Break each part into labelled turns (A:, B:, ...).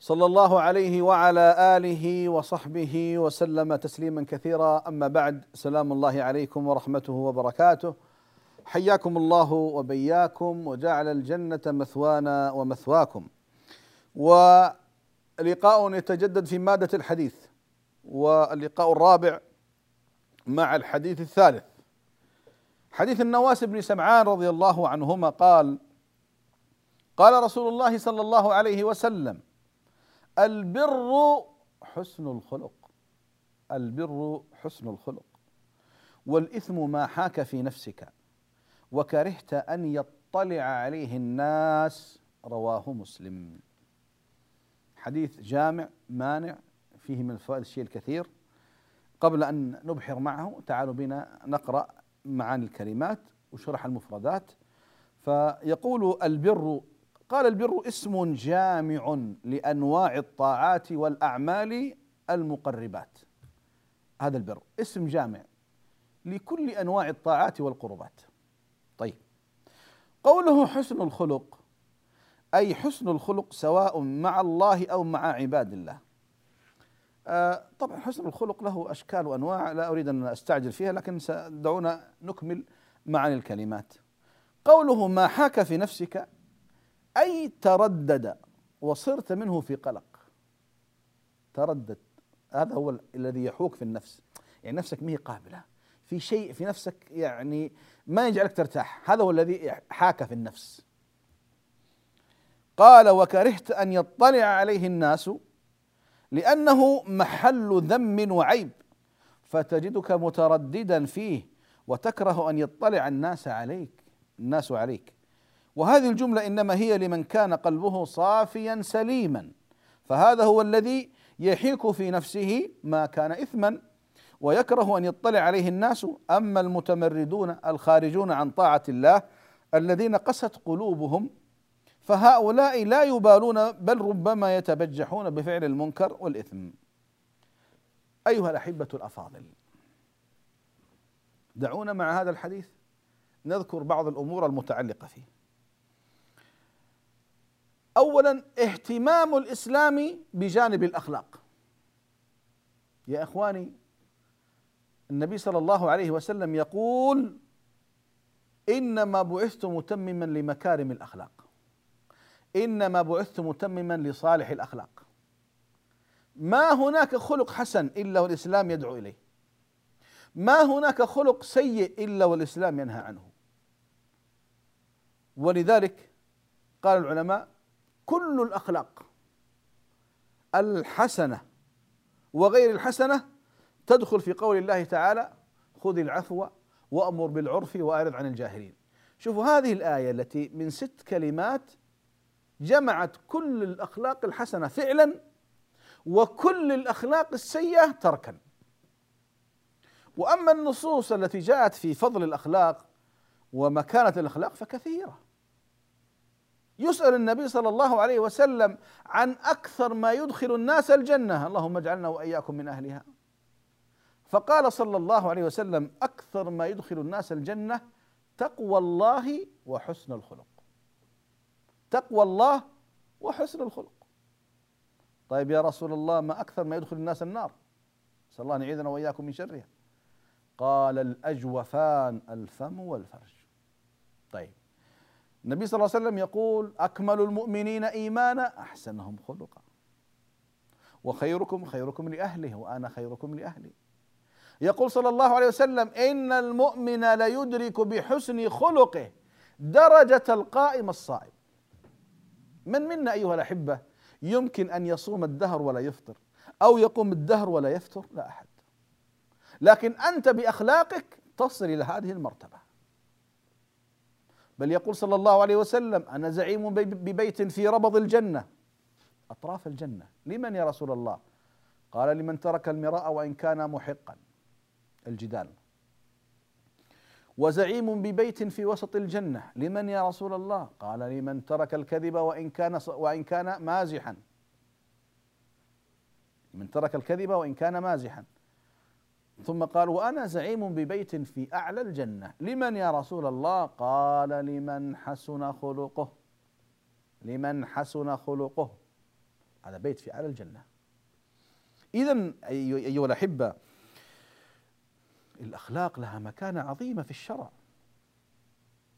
A: صلى الله عليه وعلى آله وصحبه وسلم تسليما كثيرا. أما بعد سلام الله عليكم ورحمته وبركاته. حياكم الله وبياكم وجعل الجنة مثوانا ومثواكم. ولقاء يتجدد في مادة الحديث واللقاء الرابع مع الحديث الثالث. حديث النواس بن سمعان رضي الله عنهما قال قال رسول الله صلى الله عليه وسلم البر حسن الخلق. البر حسن الخلق. والإثم ما حاك في نفسك. وكرهت أن يطلع عليه الناس. رواه مسلم. حديث جامع مانع فيه من الفوائد الشيء الكثير. قبل أن نبحر معه تعالوا بنا نقرأ معاني الكلمات وشرح المفردات. فيقول البر قال البر اسم جامع لأنواع الطاعات والأعمال المقربات. هذا البر اسم جامع لكل أنواع الطاعات والقربات. طيب. قوله حسن الخلق أي حسن الخلق سواء مع الله أو مع عباد الله. آه طبعا حسن الخلق له أشكال وأنواع لا أريد أن أستعجل فيها لكن دعونا نكمل معاني الكلمات. قوله ما حاك في نفسك أي تردد وصرت منه في قلق. تردد. هذا هو الذي يحوك في النفس. يعني نفسك ما هي قابلة. في شيء في نفسك يعني ما يجعلك ترتاح. هذا هو الذي حاك في النفس. قال وكرهت أن يطلع عليه الناس لأنه محل ذم وعيب. فتجدك مترددا فيه وتكره أن يطلع الناس عليك. الناس عليك. وهذه الجملة إنما هي لمن كان قلبه صافيا سليما. فهذا هو الذي يحيك في نفسه ما كان اثما ويكره أن يطلع عليه الناس. أما المتمردون الخارجون عن طاعة الله الذين قست قلوبهم فهؤلاء لا يبالون بل ربما يتبجحون بفعل المنكر والإثم. أيها الأحبة الأفاضل دعونا مع هذا الحديث. نذكر بعض الأمور المتعلقة فيه. اولا اهتمام الإسلام بجانب الأخلاق. يا إخواني النبي صلى الله عليه وسلم يقول إنما بعثت متمما لمكارم الأخلاق. إنما بعثت متمما لصالح الأخلاق. ما هناك خلق حسن إلا والإسلام يدعو إليه. ما هناك خلق سيء إلا والإسلام ينهى عنه. ولذلك قال العلماء كل الأخلاق الحسنة وغير الحسنة تدخل في قول الله تعالى خذ العفو وأمر بالعرف وأعرض عن الجاهلين. شوفوا هذه الآية التي من ست كلمات جمعت كل الأخلاق الحسنة فعلا وكل الأخلاق السيئة تركا. وأما النصوص التي جاءت في فضل الأخلاق ومكانة الأخلاق فكثيرة. يسأل النبي صلى الله عليه وسلم عن أكثر ما يدخل الناس الجنة. اللهم اجعلنا وإياكم من أهلها. فقال صلى الله عليه وسلم أكثر ما يدخل الناس الجنة تقوى الله وحسن الخلق. تقوى الله وحسن الخلق. طيب يا رسول الله ما أكثر ما يدخل الناس النار؟ نسأل الله أن يعيذنا وإياكم من شرها. قال الأجوفان الفم والفرج. طيب. النبي صلى الله عليه وسلم يقول أكمل المؤمنين إيمانا أحسنهم خلقا. وخيركم خيركم لأهله وأنا خيركم لأهلي. يقول صلى الله عليه وسلم إن المؤمن ليدرك بحسن خلقه درجة القائم الصائم. من منا أيها الأحبة يمكن أن يصوم الدهر ولا يفطر أو يقوم الدهر ولا يفتر لا أحد. لكن أنت بأخلاقك تصل إلى هذه المرتبة. بل يقول صلى الله عليه وسلم أنا زعيم ببيت في ربض الجنة. أطراف الجنة. لمن يا رسول الله؟ قال لمن ترك المراء وإن كان محقا. الجدال. وزعيم ببيت في وسط الجنة. لمن يا رسول الله؟ قال لمن ترك الكذب وإن كان وإن كان مازحا. من ترك الكذب وإن كان مازحا. ثم قال وأنا زعيم ببيت في أعلى الجنة. لمن يا رسول الله؟ قال لمن حسن خلقه. لمن حسن خلقه. هذا بيت في أعلى الجنة. إذا أيها الأحبة الأخلاق لها مكانة عظيمة في الشرع.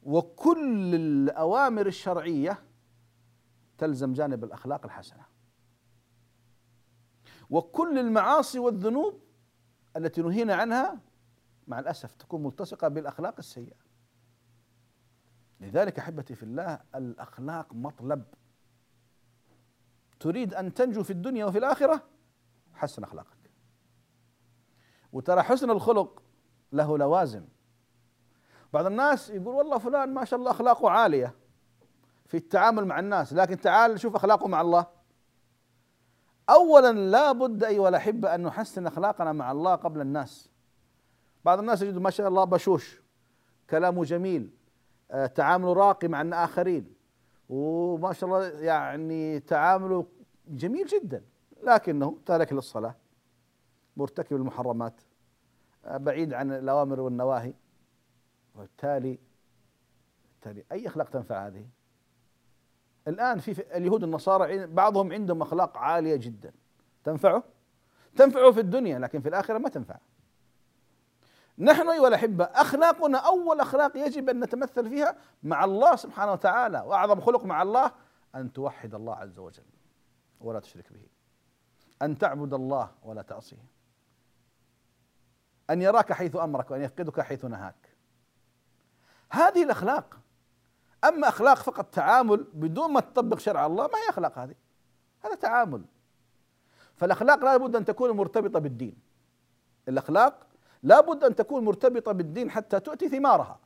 A: وكل الأوامر الشرعية تلزم جانب الأخلاق الحسنة. وكل المعاصي والذنوب التي نهينا عنها مع الأسف تكون ملتصقة بالأخلاق السيئة. لذلك أحبتي في الله الأخلاق مطلب. تريد أن تنجو في الدنيا وفي الآخرة حسن أخلاقك. وترى حسن الخلق له لوازم. بعض الناس يقول والله فلان ما شاء الله أخلاقه عالية في التعامل مع الناس لكن تعال شوف أخلاقه مع الله. اولا لا بد ايها الاحبه أن نحسن أخلاقنا مع الله قبل الناس. بعض الناس يجد ما شاء الله بشوش كلامه جميل آه، تعامله راقي مع الآخرين. وما شاء الله يعني تعامله جميل جدا لكنه تارك للصلاة مرتكب المحرمات بعيد عن الأوامر والنواهي. وبالتالي بالتالي أي أخلاق تنفع هذه؟ الآن في اليهود النصارى بعضهم عندهم أخلاق عالية جدا. تنفعه؟ تنفعه في الدنيا لكن في الآخرة ما تنفع نحن أيها الأحبة أخلاقنا أول أخلاق يجب أن نتمثل فيها مع الله سبحانه وتعالى وأعظم خلق مع الله أن توحد الله عز وجل ولا تشرك به. أن تعبد الله ولا تعصيه. أن يراك حيث أمرك وأن يفقدك حيث نهاك. هذه الأخلاق أما أخلاق فقط تعامل بدون ما تطبق شرع الله ما هي أخلاق هذه؟ هذا تعامل. فالأخلاق لا بد أن تكون مرتبطة بالدين. الأخلاق لا بد أن تكون مرتبطة بالدين حتى تؤتي ثمارها.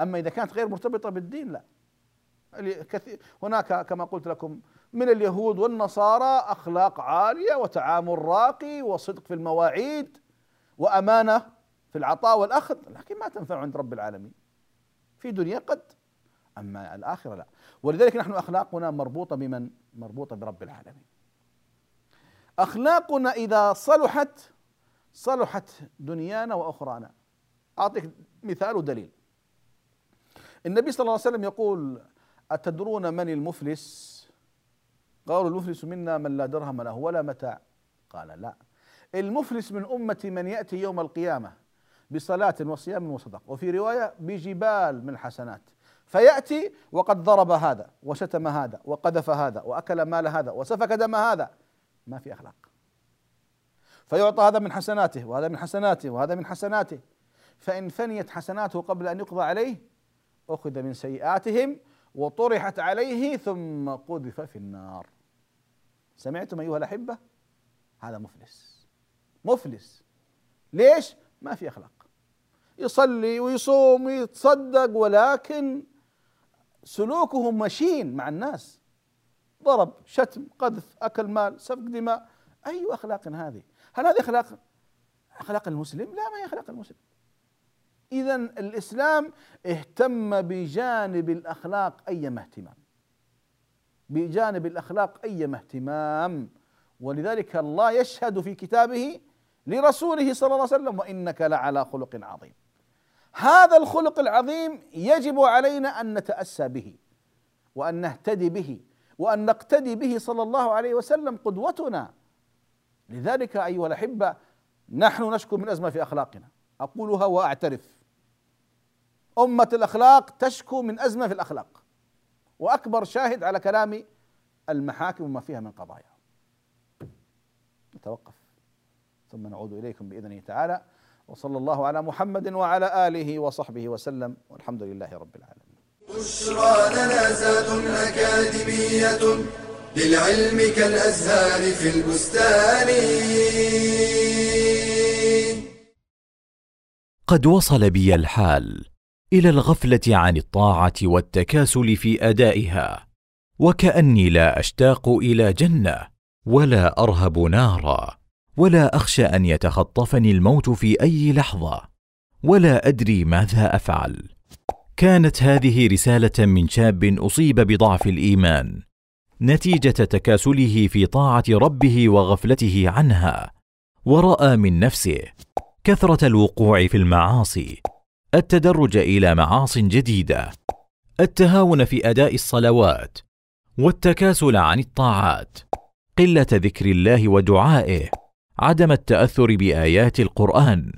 A: أما إذا كانت غير مرتبطة بالدين لا. هناك كما قلت لكم من اليهود والنصارى أخلاق عالية وتعامل راقي وصدق في المواعيد وأمانة في العطاء والأخذ لكن ما تنفع عند رب العالمين. في دنيا قد. أما الآخرة لا. ولذلك نحن أخلاقنا مربوطة بمن؟ مربوطة برب العالمين. أخلاقنا إذا صلحت صلحت دنيانا وأخرانا. أعطيك مثال ودليل. النبي صلى الله عليه وسلم يقول أتدرون من المفلس؟ قالوا المفلس منا من لا درهم له ولا متاع. قال لا. المفلس من أمتي من يأتي يوم القيامة بصلاة وصيام وصدق وفي رواية بجبال من الحسنات فيأتي وقد ضرب هذا وشتم هذا وقذف هذا وأكل مال هذا وسفك دم هذا. ما في أخلاق. فيعطى هذا من حسناته وهذا من حسناته وهذا من حسناته. فإن فنيت حسناته قبل أن يقضى عليه أخذ من سيئاتهم وطرحت عليه ثم قذف في النار. سمعتم أيها الأحبة؟ هذا مفلس. مفلس. ليش؟ ما في أخلاق. يصلي ويصوم ويتصدق ولكن سلوكه مشين مع الناس. ضرب شتم قذف أكل مال سفك دماء. أي أخلاق هذه؟ هل هذه أخلاق؟ أخلاق المسلم؟ لا ما هي أخلاق المسلم. اذا الإسلام اهتم بجانب الأخلاق أيما اهتمام. بجانب الأخلاق أيما اهتمام. ولذلك الله يشهد في كتابه لرسوله صلى الله عليه وسلم وإنك لعلى خلق عظيم. هذا الخلق العظيم يجب علينا أن نتأسى به وأن نهتدي به وأن نقتدي به صلى الله عليه وسلم قدوتنا. لذلك أيها الأحبة نحن نشكو من أزمة في أخلاقنا. أقولها وأعترف. أمة الأخلاق تشكو من أزمة في الأخلاق. وأكبر شاهد على كلامي المحاكم وما فيها من قضايا. نتوقف. ثم نعود إليكم بإذنه تعالى. وصلى الله على محمد وعلى آله وصحبه وسلم والحمد لله رب العالمين.
B: بشرى لنا زاد أكاديمية للعلم كالأزهار في البستان.
C: قد وصل بي الحال إلى الغفلة عن الطاعة والتكاسل في أدائها وكأني لا أشتاق إلى جنة ولا أرهب نارا ولا أخشى أن يتخطفني الموت في أي لحظة ولا أدري ماذا أفعل. كانت هذه رسالة من شاب أصيب بضعف الإيمان نتيجة تكاسله في طاعة ربه وغفلته عنها ورأى من نفسه كثرة الوقوع في المعاصي التدرج إلى معاص جديدة التهاون في أداء الصلوات والتكاسل عن الطاعات قلة ذكر الله ودعائه. عدم التأثر بآيات القرآن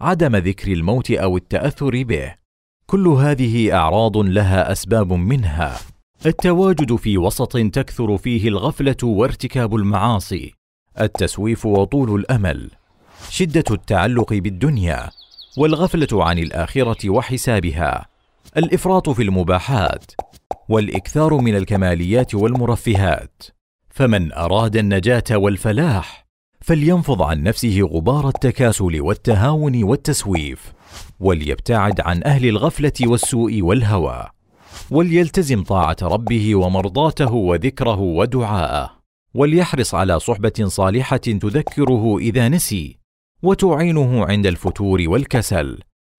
C: عدم ذكر الموت أو التأثر به. كل هذه أعراض لها أسباب منها. التواجد في وسط تكثر فيه الغفلة وارتكاب المعاصي. التسويف وطول الأمل. شدة التعلق بالدنيا. والغفلة عن الآخرة وحسابها. الإفراط في المباحات. والإكثار من الكماليات والمرفهات. فمن أراد النجاة والفلاح فلينفض عن نفسه غبار التكاسل والتهاون والتسويف وليبتعد عن أهل الغفلة والسوء والهوى وليلتزم طاعة ربه ومرضاته وذكره ودعاءه وليحرص على صحبة صالحة تذكره إذا نسي وتعينه عند الفتور والكسل.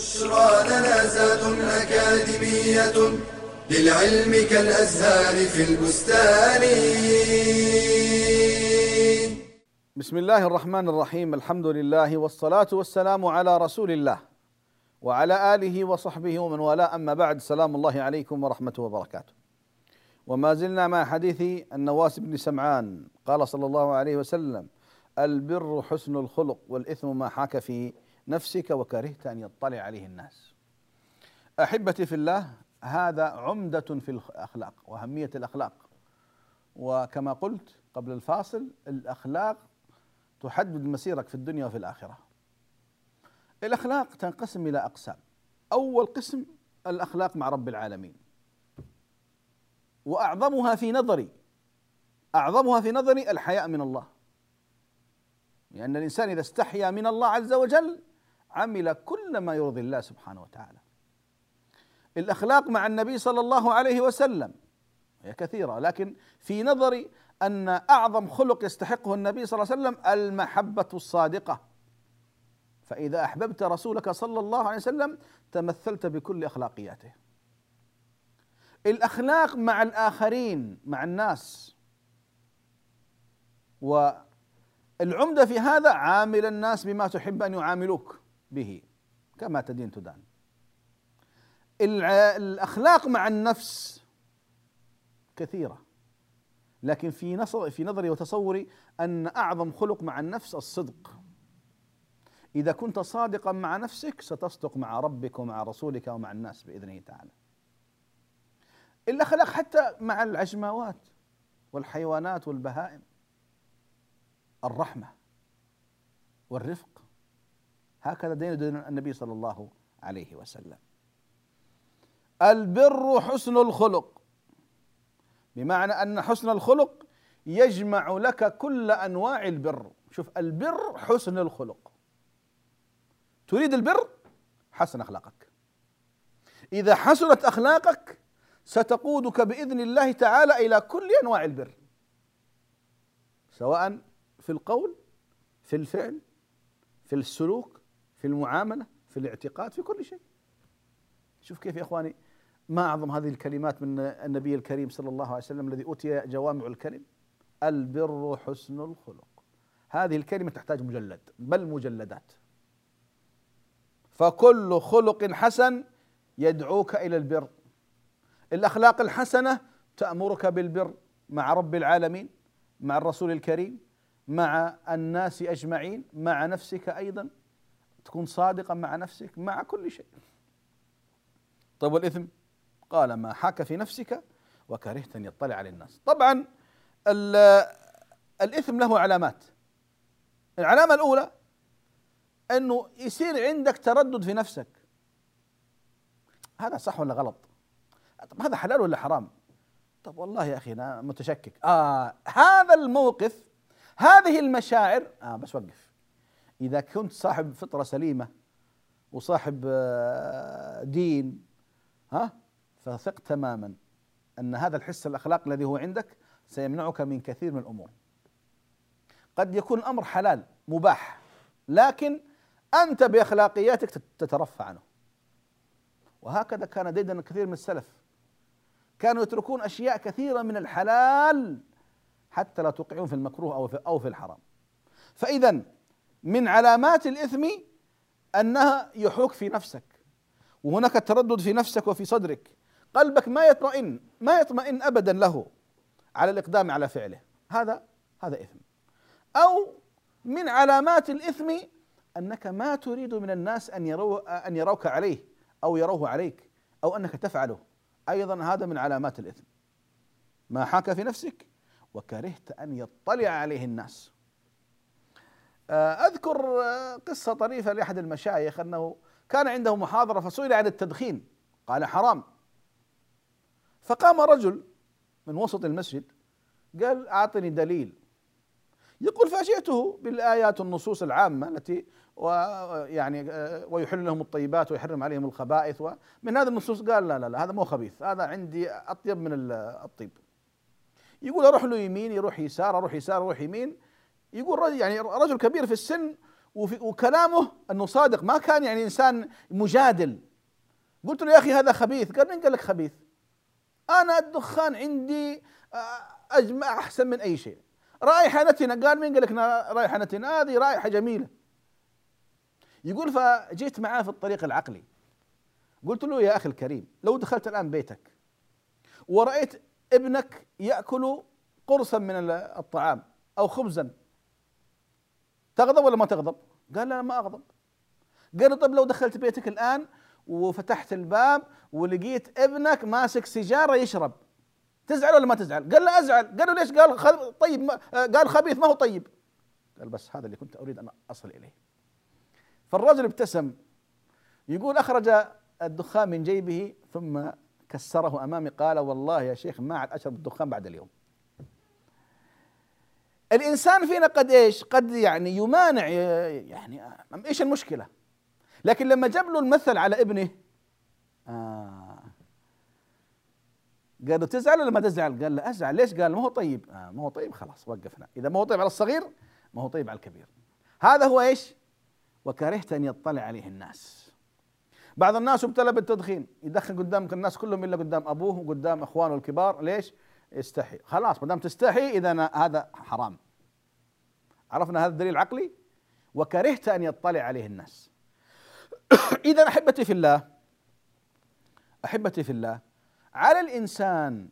B: بشرى لنا زاد أكاديمية للعلم كالأزهار في البستان.
A: بسم الله الرحمن الرحيم الحمد لله والصلاة والسلام على رسول الله وعلى آله وصحبه ومن والاه. أما بعد سلام الله عليكم ورحمته وبركاته. وما زلنا مع حديث النواس بن سمعان قال صلى الله عليه وسلم البر حسن الخلق والإثم ما حاك في نفسك وكرهت أن يطلع عليه الناس. أحبتي في الله هذا عمدة في الأخلاق وأهمية الأخلاق. وكما قلت قبل الفاصل الأخلاق تحدد مسيرك في الدنيا وفي الآخرة. الأخلاق تنقسم إلى أقسام. أول قسم الأخلاق مع رب العالمين. وأعظمها في نظري أعظمها في نظري الحياء من الله. لأن الإنسان إذا استحيا من الله عز وجل عمل كل ما يرضي الله سبحانه وتعالى. الأخلاق مع النبي صلى الله عليه وسلم هي كثيرة لكن في نظري أن أعظم خلق يستحقه النبي صلى الله عليه وسلم المحبة الصادقة. فإذا أحببت رسولك صلى الله عليه وسلم تمثلت بكل أخلاقياته. الأخلاق مع الآخرين مع الناس. والعمدة في هذا عامل الناس بما تحب أن يعاملوك. به كما تدين تدان. الأخلاق مع النفس كثيرة لكن في نظر في نظري وتصوري أن أعظم خلق مع النفس الصدق. إذا كنت صادقا مع نفسك ستصدق مع ربك ومع رسولك ومع الناس بإذنه تعالى. الأخلاق حتى مع العجماوات والحيوانات والبهائم الرحمة والرفق. هكذا دين دين النبي صلى الله عليه وسلم. البر حسن الخلق. بمعنى أن حسن الخلق يجمع لك كل أنواع البر. شوف البر حسن الخلق. تريد البر؟ حسن أخلاقك. إذا حسنت أخلاقك ستقودك بإذن الله تعالى إلى كل أنواع البر. سواء في القول في الفعل في السلوك في المعاملة في الاعتقاد في كل شيء. شوف كيف يا إخواني ما أعظم هذه الكلمات من النبي الكريم صلى الله عليه وسلم الذي أوتي جوامع الكلم؟ البر حسن الخلق. هذه الكلمة تحتاج مجلد بل مجلدات. فكل خلق حسن يدعوك إلى البر. الأخلاق الحسنة تأمرك بالبر مع رب العالمين مع الرسول الكريم مع الناس أجمعين مع نفسك أيضا. تكون صادقا مع نفسك مع كل شيء. طيب والإثم؟ قال ما حاك في نفسك وكرهت أن يطلع على الناس طبعا الإثم له علامات. العلامة الأولى أنه يصير عندك تردد في نفسك. هذا صح ولا غلط؟ طب هذا حلال ولا حرام؟ طب والله يا أخي أنا متشكك. آه هذا الموقف هذه المشاعر آه بس وقف. إذا كنت صاحب فطرة سليمة وصاحب آه، دين ها فثق تماما أن هذا الحس الأخلاقي الذي هو عندك سيمنعك من كثير من الأمور. قد يكون الأمر حلال مباح لكن أنت بأخلاقياتك تترفع عنه. وهكذا كان ديدن كثير من السلف. كانوا يتركون أشياء كثيرة من الحلال حتى لا توقعون في المكروه أو في, أو في الحرام. فإذا من علامات الإثم أنها يحوك في نفسك وهناك تردد في نفسك وفي صدرك. قلبك ما يطمئن ما يطمئن أبدا له على الإقدام على فعله. هذا هذا إثم. أو من علامات الإثم أنك ما تريد من الناس أن يروا أن يروك عليه أو يروه عليك أو أنك تفعله. أيضا هذا من علامات الإثم. ما حاك في نفسك؟ وكرهت أن يطلع عليه الناس. آه، أذكر آه، قصة طريفة لأحد المشايخ أنه كان عنده محاضرة فسئل عن التدخين. قال حرام. فقام رجل من وسط المسجد قال أعطني دليل. يقول فأجئته بالآيات والنصوص العامة التي ويعني آه، ويحل لهم الطيبات ويحرم عليهم الخبائث ومن هذه النصوص قال لا لا لا هذا مو خبيث هذا عندي أطيب من الطيب. يقول أروح له يمين يروح يسار أروح يسار أروح يمين. يقول رجل يعني رجل كبير في السن وكلامه إنه صادق. ما كان يعني إنسان مجادل. قلت له يا أخي هذا خبيث. قال من قال لك خبيث؟ أنا الدخان عندي آه، أجمع أحسن من أي شيء. رائحة نتنة. قال مين قال لك رائحة نتنة؟ هذه رائحة جميلة. يقول فجيت معاه في الطريق العقلي. قلت له يا أخي الكريم لو دخلت الآن بيتك ورأيت ابنك يأكل قرصا من الطعام أو خبزا تغضب ولا ما تغضب؟ قال لا ما أغضب قال طيب لو دخلت بيتك الآن وفتحت الباب ولقيت ابنك ماسك سيجارة يشرب تزعل ولا ما تزعل؟ قال لا أزعل، قالوا ليش؟ قال طيب ما قال خبيث ما هو طيب. قال بس هذا اللي كنت أريد أن أصل إليه. فالرجل ابتسم يقول أخرج الدخان من جيبه ثم كسره أمامي قال والله يا شيخ ما عاد أشرب الدخان بعد اليوم. الإنسان فينا قد إيش؟ قد يعني يمانع يعني إيش المشكلة؟ لكن لما جاب له المثل على ابنه آه قالوا تزعل ولا ما تزعل؟ قال لا أزعل ليش؟ قال ما هو طيب آه ما هو طيب خلاص وقفنا إذا ما هو طيب على الصغير ما هو طيب على الكبير هذا هو إيش؟ وكرهت أن يطلع عليه الناس بعض الناس ابتلى بالتدخين يدخن قدام الناس كلهم إلا قدام أبوه وقدام إخوانه الكبار ليش؟ يستحي خلاص ما دام تستحي إذا هذا حرام. عرفنا هذا الدليل العقلي؟ وكرهت أن يطلع عليه الناس. إذا أحبتي في الله أحبتي في الله على الإنسان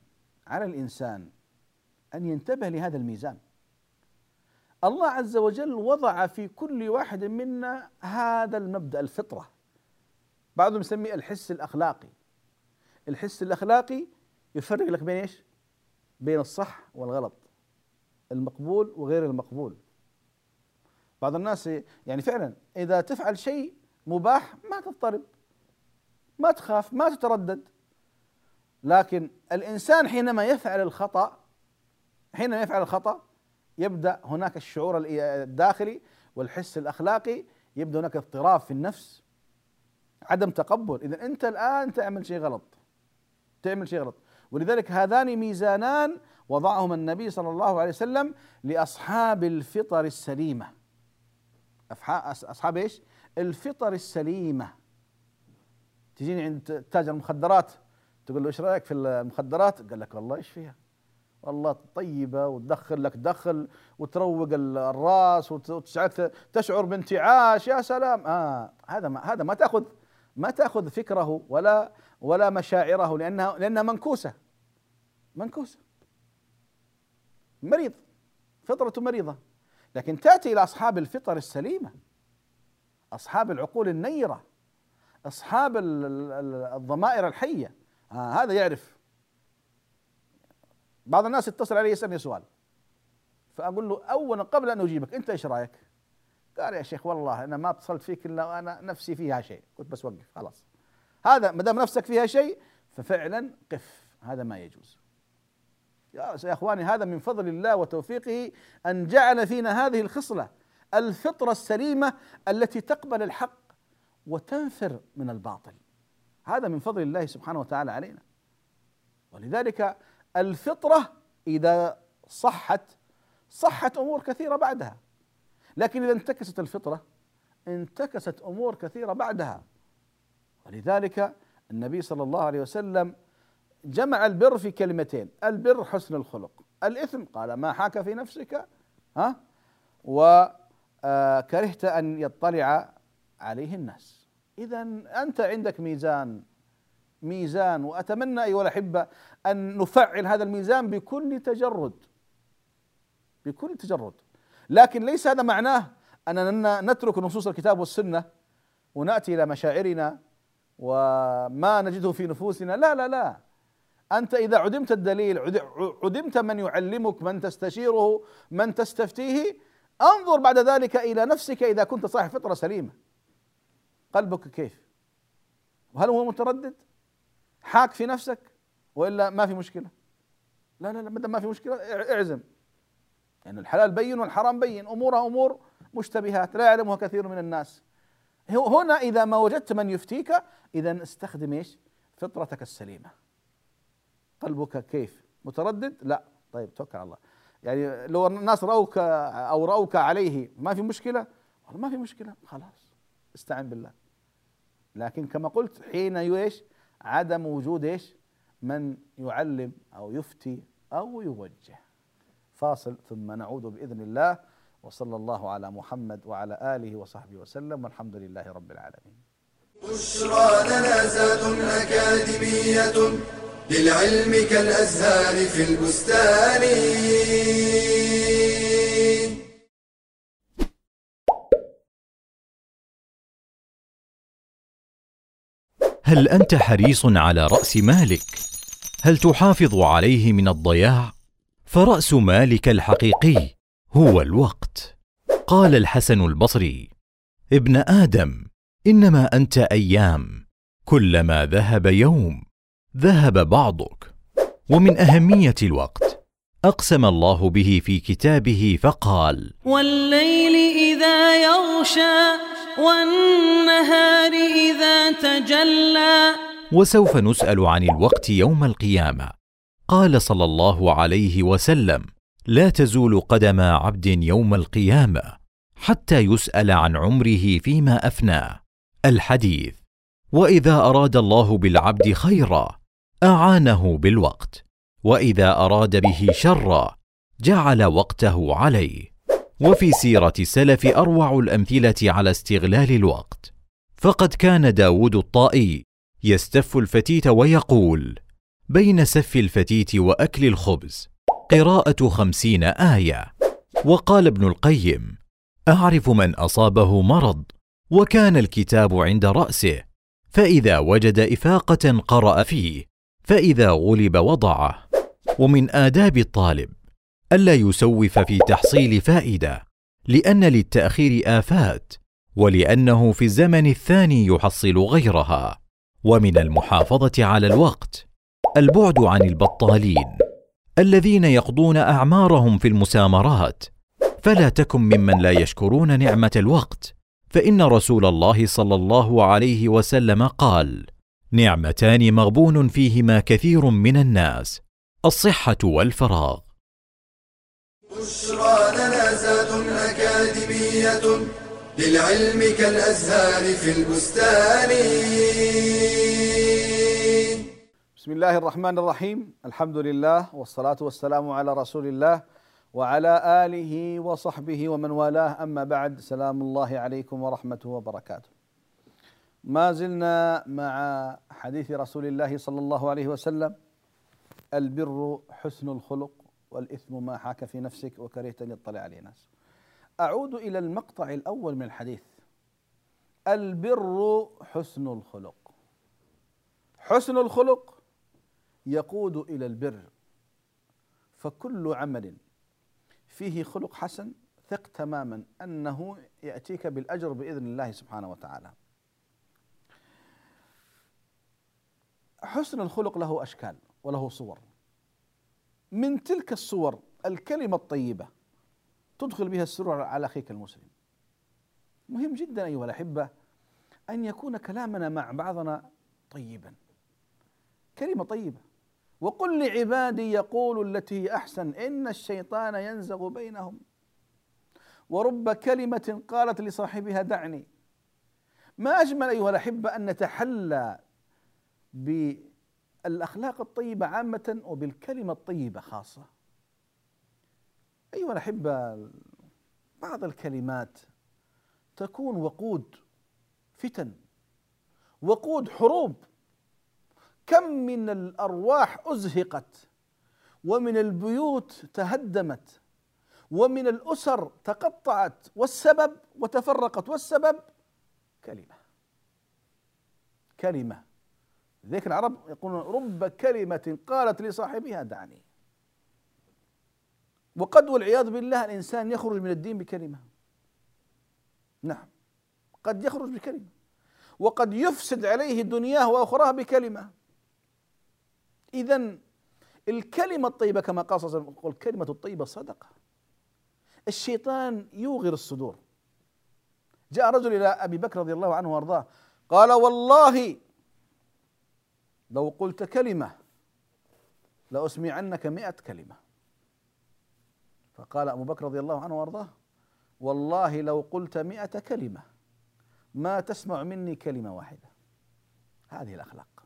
A: على الإنسان أن ينتبه لهذا الميزان. الله عز وجل وضع في كل واحد منا هذا المبدأ الفطرة. بعضهم يسميه الحس الأخلاقي. الحس الأخلاقي يفرق لك بين إيش؟ بين الصح والغلط المقبول وغير المقبول. بعض الناس يعني فعلا إذا تفعل شيء مباح ما تضطرب ما تخاف ما تتردد. لكن الإنسان حينما يفعل الخطأ حينما يفعل الخطأ يبدأ هناك الشعور الداخلي والحس الأخلاقي يبدأ هناك اضطراب في النفس عدم تقبل. إذا أنت الآن تعمل شيء غلط تعمل شيء غلط. ولذلك هذان ميزانان وضعهما النبي صلى الله عليه وسلم لأصحاب الفطر السليمة أصحاب إيش؟ الفطر السليمة تجيني عند تاجر المخدرات تقول له إيش رأيك في المخدرات؟ قال لك والله إيش فيها؟ والله طيبة وتدخل لك دخل وتروق الرأس وتجعلك تشعر بانتعاش يا سلام آه هذا ما هذا ما تأخذ ما تأخذ فكره ولا ولا مشاعره لانها لأنها منكوسة. منكوسة. مريض. فطرة مريضة. لكن تأتي إلى أصحاب الفطر السليمة. أصحاب العقول النيرة. أصحاب الضمائر الحية. آه هذا يعرف. بعض الناس يتصل علي يسألني سؤال. فأقول له أولا قبل أن أجيبك أنت إيش رأيك؟ قال يا شيخ والله أنا ما اتصلت فيك إلا وأنا نفسي فيها شيء. قلت بس وقف خلاص. هذا ما دام نفسك فيها شيء ففعلا قف. هذا ما يجوز. يا إخواني هذا من فضل الله وتوفيقه أن جعل فينا هذه الخصلة الفطرة السليمة التي تقبل الحق وتنفر من الباطل. هذا من فضل الله سبحانه وتعالى علينا. ولذلك الفطرة إذا صحت صحت أمور كثيرة بعدها. لكن إذا انتكست الفطرة انتكست أمور كثيرة بعدها. ولذلك النبي صلى الله عليه وسلم جمع البر في كلمتين البر حسن الخلق. الإثم قال ما حاك في نفسك ها؟ وكرهت أن يطلع عليه الناس. إذا أنت عندك ميزان ميزان وأتمنى أيها الأحبة أن نفعل هذا الميزان بكل تجرد. بكل تجرد. لكن ليس هذا معناه أننا نترك نصوص الكتاب والسنة ونأتي إلى مشاعرنا وما نجده في نفوسنا. لا لا لا. أنت إذا عدمت الدليل عدمت من يعلمك من تستشيره من تستفتيه أنظر بعد ذلك إلى نفسك إذا كنت صاحب فطرة سليمة. قلبك كيف؟ وهل هو متردد؟ حاك في نفسك؟ وإلا ما في مشكلة؟ لا لا لا ما في مشكلة اعزم. يعني الحلال بين والحرام بين. أمورها أمور مشتبهات لا يعلمها كثير من الناس. هنا إذا ما وجدت من يفتيك إذا استخدم إيش؟ فطرتك السليمة. قلبك كيف؟ متردد؟ لا. طيب توكل على الله. يعني لو الناس رأوك أو رأوك عليه ما في مشكلة؟ والله ما في مشكلة. خلاص. استعن بالله. لكن كما قلت حين إيش؟ عدم وجود إيش؟ من يعلم أو يفتي أو يوجه. فاصل ثم نعود بإذن الله وصلى الله على محمد وعلى آله وصحبه وسلم والحمد لله رب العالمين
B: بشرى لنا زاد أكاديمية للعلم كالأزهار في البستان
C: هل أنت حريص على رأس مالك؟ هل تحافظ عليه من الضياع؟ فرأس مالك الحقيقي هو الوقت. قال الحسن البصري ابن آدم إنما أنت أيام. كلما ذهب يوم ذهب بعضك. ومن أهمية الوقت أقسم الله به في كتابه فقال
D: والليل إذا يغشى والنهار إذا تجلى.
C: وسوف نسأل عن الوقت يوم القيامة. قال صلى الله عليه وسلم لا تزول قدم عبد يوم القيامة حتى يسأل عن عمره فيما افناه الحديث وإذا أراد الله بالعبد خيرا أعانه بالوقت وإذا أراد به شرا جعل وقته عليه. وفي سيرة السلف أروع الأمثلة على استغلال الوقت. فقد كان داود الطائي يستف الفتيت ويقول بين سف الفتيت وأكل الخبز. قراءة خمسين آية. وقال ابن القيم أعرف من أصابه مرض وكان الكتاب عند رأسه فإذا وجد إفاقة قرأ فيه فإذا غلب وضعه. ومن آداب الطالب ألا يسوف في تحصيل فائدة لأن للتأخير آفات ولأنه في الزمن الثاني يحصل غيرها. ومن المحافظة على الوقت البعد عن البطالين. الذين يقضون أعمارهم في المسامرات. فلا تكن ممن لا يشكرون نعمة الوقت. فإن رسول الله صلى الله عليه وسلم قال: نعمتان مغبون فيهما كثير من الناس. الصحة والفراغ.
B: بشرى لنا زاد أكاديمية للعلم كالأزهار في البستان.
A: بسم الله الرحمن الرحيم الحمد لله والصلاة والسلام على رسول الله وعلى آله وصحبه ومن والاه أما بعد سلام الله عليكم ورحمته وبركاته ما زلنا مع حديث رسول الله صلى الله عليه وسلم البر حسن الخلق والإثم ما حاك في نفسك وكرهت أن يطلع عليه ناس أعود إلى المقطع الأول من الحديث البر حسن الخلق حسن الخلق يقود إلى البر فكل عمل فيه خلق حسن ثق تماما أنه يأتيك بالأجر بإذن الله سبحانه وتعالى. حسن الخلق له أشكال وله صور. من تلك الصور الكلمة الطيبة تدخل بها السرور على أخيك المسلم. مهم جدا أيها الأحبة أن يكون كلامنا مع بعضنا طيبا. كلمة طيبة وقل لعبادي يقولوا التي هي أحسن. إن الشيطان ينزغ بينهم. ورب كلمة قالت لصاحبها دعني. ما أجمل أيها الأحبة أن نتحلى بالأخلاق الطيبة عامة وبالكلمة الطيبة خاصة. أيها الأحبة بعض الكلمات تكون وقود فتن وقود حروب. كم من الأرواح أزهقت ومن البيوت تهدمت ومن الأسر تقطعت والسبب وتفرقت والسبب كلمة. كلمة. ذيك العرب يقولون رب كلمة قالت لصاحبها دعني. وقد والعياذ بالله الإنسان يخرج من الدين بكلمة. نعم. قد يخرج بكلمة. وقد يفسد عليه دنياه وأخراه بكلمة. إذا الكلمة الطيبة كما قال صلى الله عليه وسلم الكلمة الطيبة صدقة. الشيطان يوغر الصدور. جاء رجل إلى أبي بكر رضي الله عنه وأرضاه قال والله لو قلت كلمة لأسمعنك مئة كلمة. فقال أبو بكر رضي الله عنه وأرضاه والله لو قلت مئة كلمة ما تسمع مني كلمة واحدة. هذه الأخلاق.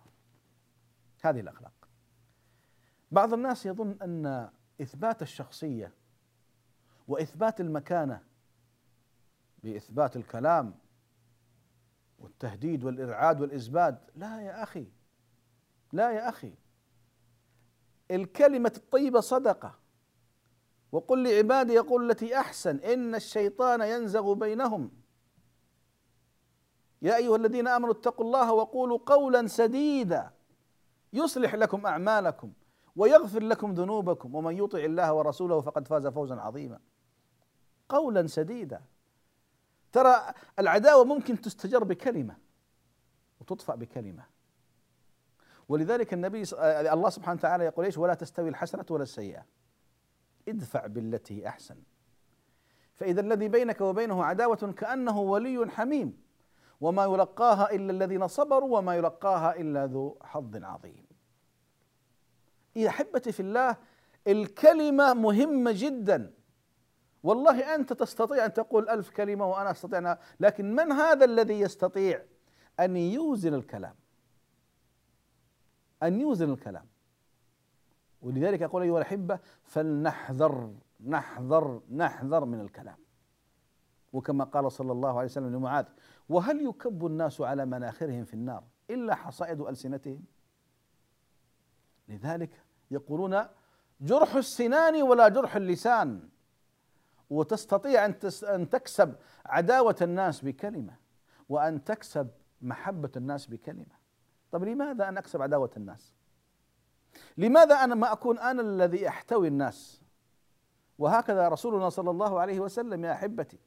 A: هذه الأخلاق. بعض الناس يظن أن إثبات الشخصية وإثبات المكانة بإثبات الكلام والتهديد والإرعاد والإزباد لا يا أخي لا يا أخي. الكلمة الطيبة صدقة. وقل لعبادي يقول التي أحسن إن الشيطان ينزغ بينهم. يا أيها الذين آمنوا اتقوا الله وقولوا قولا سديدا يصلح لكم أعمالكم. ويغفر لكم ذنوبكم ومن يطع الله ورسوله فقد فاز فوزا عظيما. قولا سديدا. ترى العداوة ممكن تستجر بكلمة وتطفأ بكلمة. ولذلك النبي الله سبحانه وتعالى يقول إيش؟ ولا تستوي الحسنة ولا السيئة. ادفع بالتي أحسن. فإذا الذي بينك وبينه عداوة كأنه ولي حميم. وما يلقاها إلا الذين صبروا وما يلقاها إلا ذو حظ عظيم. يا احبتي في الله الكلمة مهمة جدا. والله أنت تستطيع أن تقول ألف كلمة وأنا أستطيع لكن من هذا الذي يستطيع أن يوزن الكلام؟ أن يوزن الكلام. ولذلك أقول أيها الأحبة فلنحذر نحذر نحذر من الكلام. وكما قال صلى الله عليه وسلم لمعاذ وهل يكب الناس على مناخرهم في النار إلا حصائد ألسنتهم؟ لذلك يقولون جرح السنان ولا جرح اللسان. وتستطيع أن أن تكسب عداوة الناس بكلمة وأن تكسب محبة الناس بكلمة. طيب لماذا أنا أكسب عداوة الناس؟ لماذا أنا ما أكون أنا الذي أحتوي الناس؟ وهكذا رسولنا صلى الله عليه وسلم يا أحبتي.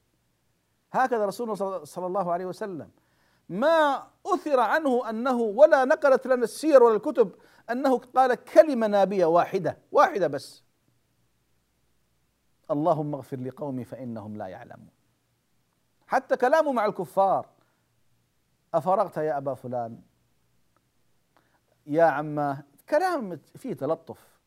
A: هكذا رسولنا صلى الله عليه وسلم. ما أثر عنه أنه ولا نقلت لنا السير ولا الكتب أنه قال كلمة نابية واحدة واحدة بس. اللهم اغفر لقومي فإنهم لا يعلمون. حتى كلامه مع الكفار. أفرغت يا أبا فلان؟ يا عماه كلام فيه تلطف.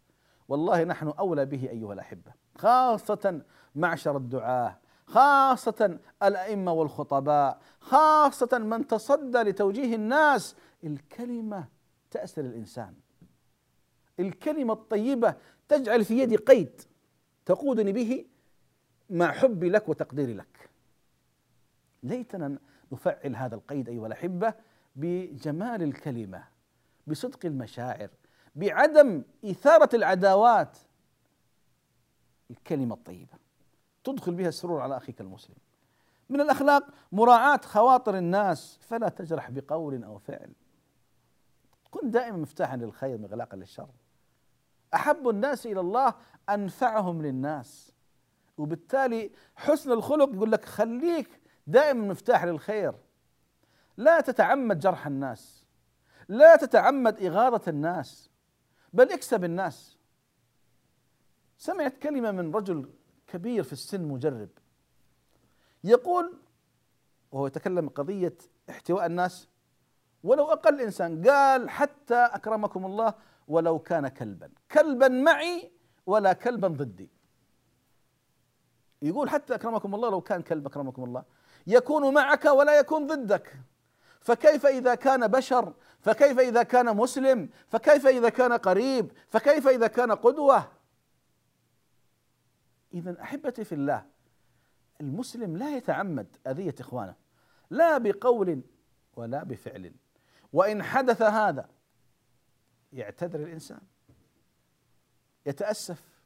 A: والله نحن أولى به أيها الأحبة. خاصة معشر الدعاة خاصة الأئمة والخطباء خاصة من تصدى لتوجيه الناس. الكلمة تأسر الإنسان. الكلمة الطيبة تجعل في يدي قيد تقودني به مع حبي لك وتقديري لك. ليتنا نفعل هذا القيد أيها الأحبة بجمال الكلمة بصدق المشاعر بعدم إثارة العداوات. الكلمة الطيبة تدخل بها السرور على أخيك المسلم. من الأخلاق مراعاة خواطر الناس فلا تجرح بقول أو فعل. كن دائما مفتاحا للخير مغلاقا للشر. أحب الناس إلى الله أنفعهم للناس. وبالتالي حسن الخلق يقول لك خليك دائما مفتاح للخير. لا تتعمد جرح الناس. لا تتعمد إغاظة الناس بل اكسب الناس. سمعت كلمة من رجل كبير في السن مجرب. يقول وهو يتكلم قضية احتواء الناس ولو أقل إنسان قال حتى أكرمكم الله ولو كان كلبا. كلبا معي ولا كلبا ضدي. يقول حتى أكرمكم الله لو كان كلب أكرمكم الله يكون معك ولا يكون ضدك. فكيف إذا كان بشر؟ فكيف إذا كان مسلم؟ فكيف إذا كان قريب؟ فكيف إذا كان قدوة؟ إذا أحبتي في الله المسلم لا يتعمد أذية إخوانه لا بقول ولا بفعل. وإن حدث هذا يعتذر الإنسان. يتأسف.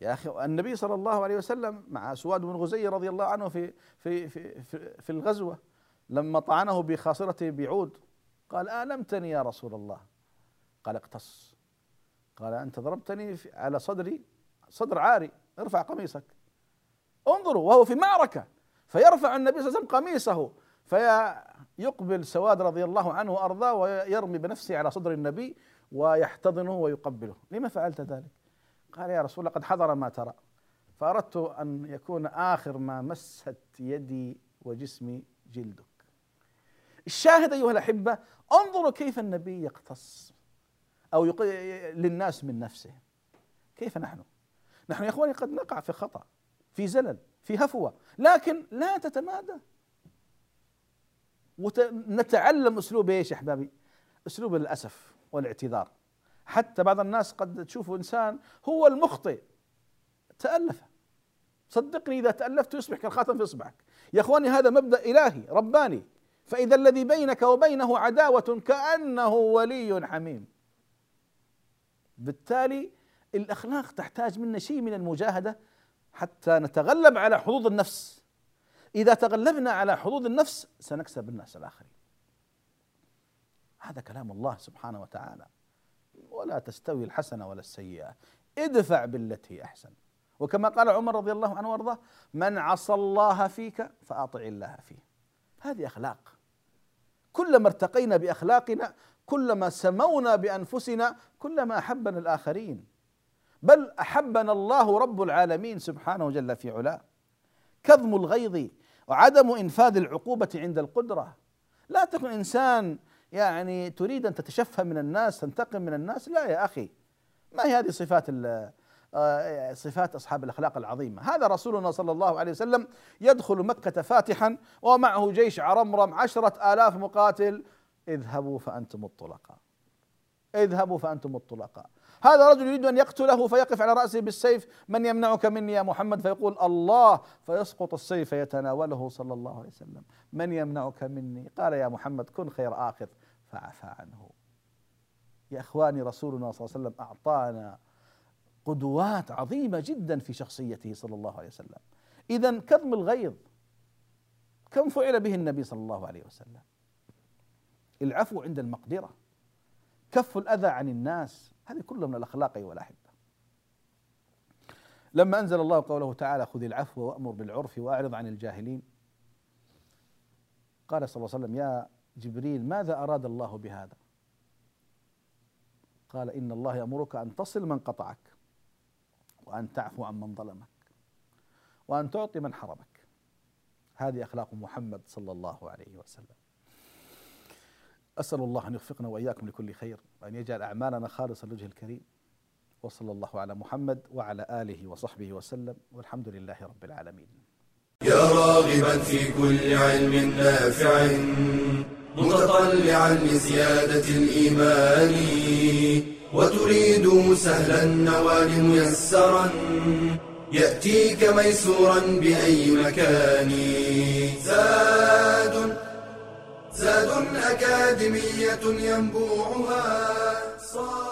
A: يا أخي النبي صلى الله عليه وسلم مع سواد بن غزي رضي الله عنه في في في في, في الغزوة لما طعنه بخاصرته بعود قال آلمتني يا رسول الله. قال اقتص. قال أنت ضربتني على صدري صدر عاري ارفع قميصك. انظروا وهو في معركة فيرفع النبي صلى الله عليه وسلم قميصه فيقبل سواد رضي الله عنه وأرضاه ويرمي بنفسه على صدر النبي ويحتضنه ويقبله. لما فعلت ذلك؟ قال يا رسول الله قد حضر ما ترى. فأردت أن يكون آخر ما مست يدي وجسمي جلدك. الشاهد أيها الأحبة انظروا كيف النبي يقتص أو للناس من نفسه. كيف نحن؟ نحن يا إخواني قد نقع في خطأ في زلل في هفوة. لكن لا تتمادى. ونتعلم أسلوب إيش يا أحبابي؟ أسلوب الأسف والاعتذار. حتى بعض الناس قد تشوفوا إنسان هو المخطئ. تألف. صدقني إذا تألفت يصبح كالخاتم في إصبعك يا إخواني هذا مبدأ إلهي رباني. فإذا الذي بينك وبينه عداوة كأنه ولي حميم. بالتالي الأخلاق تحتاج منا شيء من المجاهدة حتى نتغلب على حظوظ النفس. إذا تغلبنا على حظوظ النفس سنكسب الناس الآخرين. هذا كلام الله سبحانه وتعالى. ولا تستوي الحسنة ولا السيئة. ادفع بالتي أحسن. وكما قال عمر رضي الله عنه وأرضاه من عصى الله فيك فأطع الله فيه. هذه أخلاق. كلما ارتقينا بأخلاقنا كلما سمونا بأنفسنا كلما أحبنا الآخرين. بل أحبنا الله رب العالمين سبحانه جل في علاه. كظم الغيظ وعدم إنفاذ العقوبة عند القدرة. لا تكن إنسان يعني تريد أن تتشفى من الناس تنتقم من الناس. لا يا أخي. ما هي هذه صفات آه، صفات أصحاب الأخلاق العظيمة؟ هذا رسولنا صلى الله عليه وسلم يدخل مكة فاتحا ومعه جيش عرمرم عشرة آلاف مقاتل. اذهبوا فأنتم الطلقاء. اذهبوا فأنتم الطلقاء. هذا رجل يريد أن يقتله فيقف على رأسه بالسيف من يمنعك مني يا محمد؟ فيقول الله. فيسقط السيف يتناوله صلى الله عليه وسلم. من يمنعك مني؟ قال يا محمد كن خير آخذ. فعفى عنه. يا إخواني رسولنا صلى الله عليه وسلم أعطانا قدوات عظيمة جدا في شخصيته صلى الله عليه وسلم. اذا كظم الغيظ. كم فعل به النبي صلى الله عليه وسلم؟ العفو عند المقدرة. كف الأذى عن الناس. هذه كلها من الأخلاق أيها الأحبة. لما أنزل الله قوله تعالى خذ العفو وأمر بالعرف وأعرض عن الجاهلين. قال صلى الله عليه وسلم يا جبريل ماذا أراد الله بهذا؟ قال إن الله يأمرك أن تصل من قطعك وأن تعفو عن من ظلمك وأن تعطي من حرمك. هذه أخلاق محمد صلى الله عليه وسلم. أسأل الله أن يوفقنا وإياكم لكل خير وأن يجعل أعمالنا خالصا لوجه الكريم. وصلى الله على محمد وعلى آله وصحبه وسلم والحمد لله رب العالمين.
B: يا راغبا في كل علم نافع متطلعا لزيادة الإيمان وتريد سهلا النوال ميسرا يأتيك ميسورا بأي مكان. زاد زاد أكاديمية ينبوعها.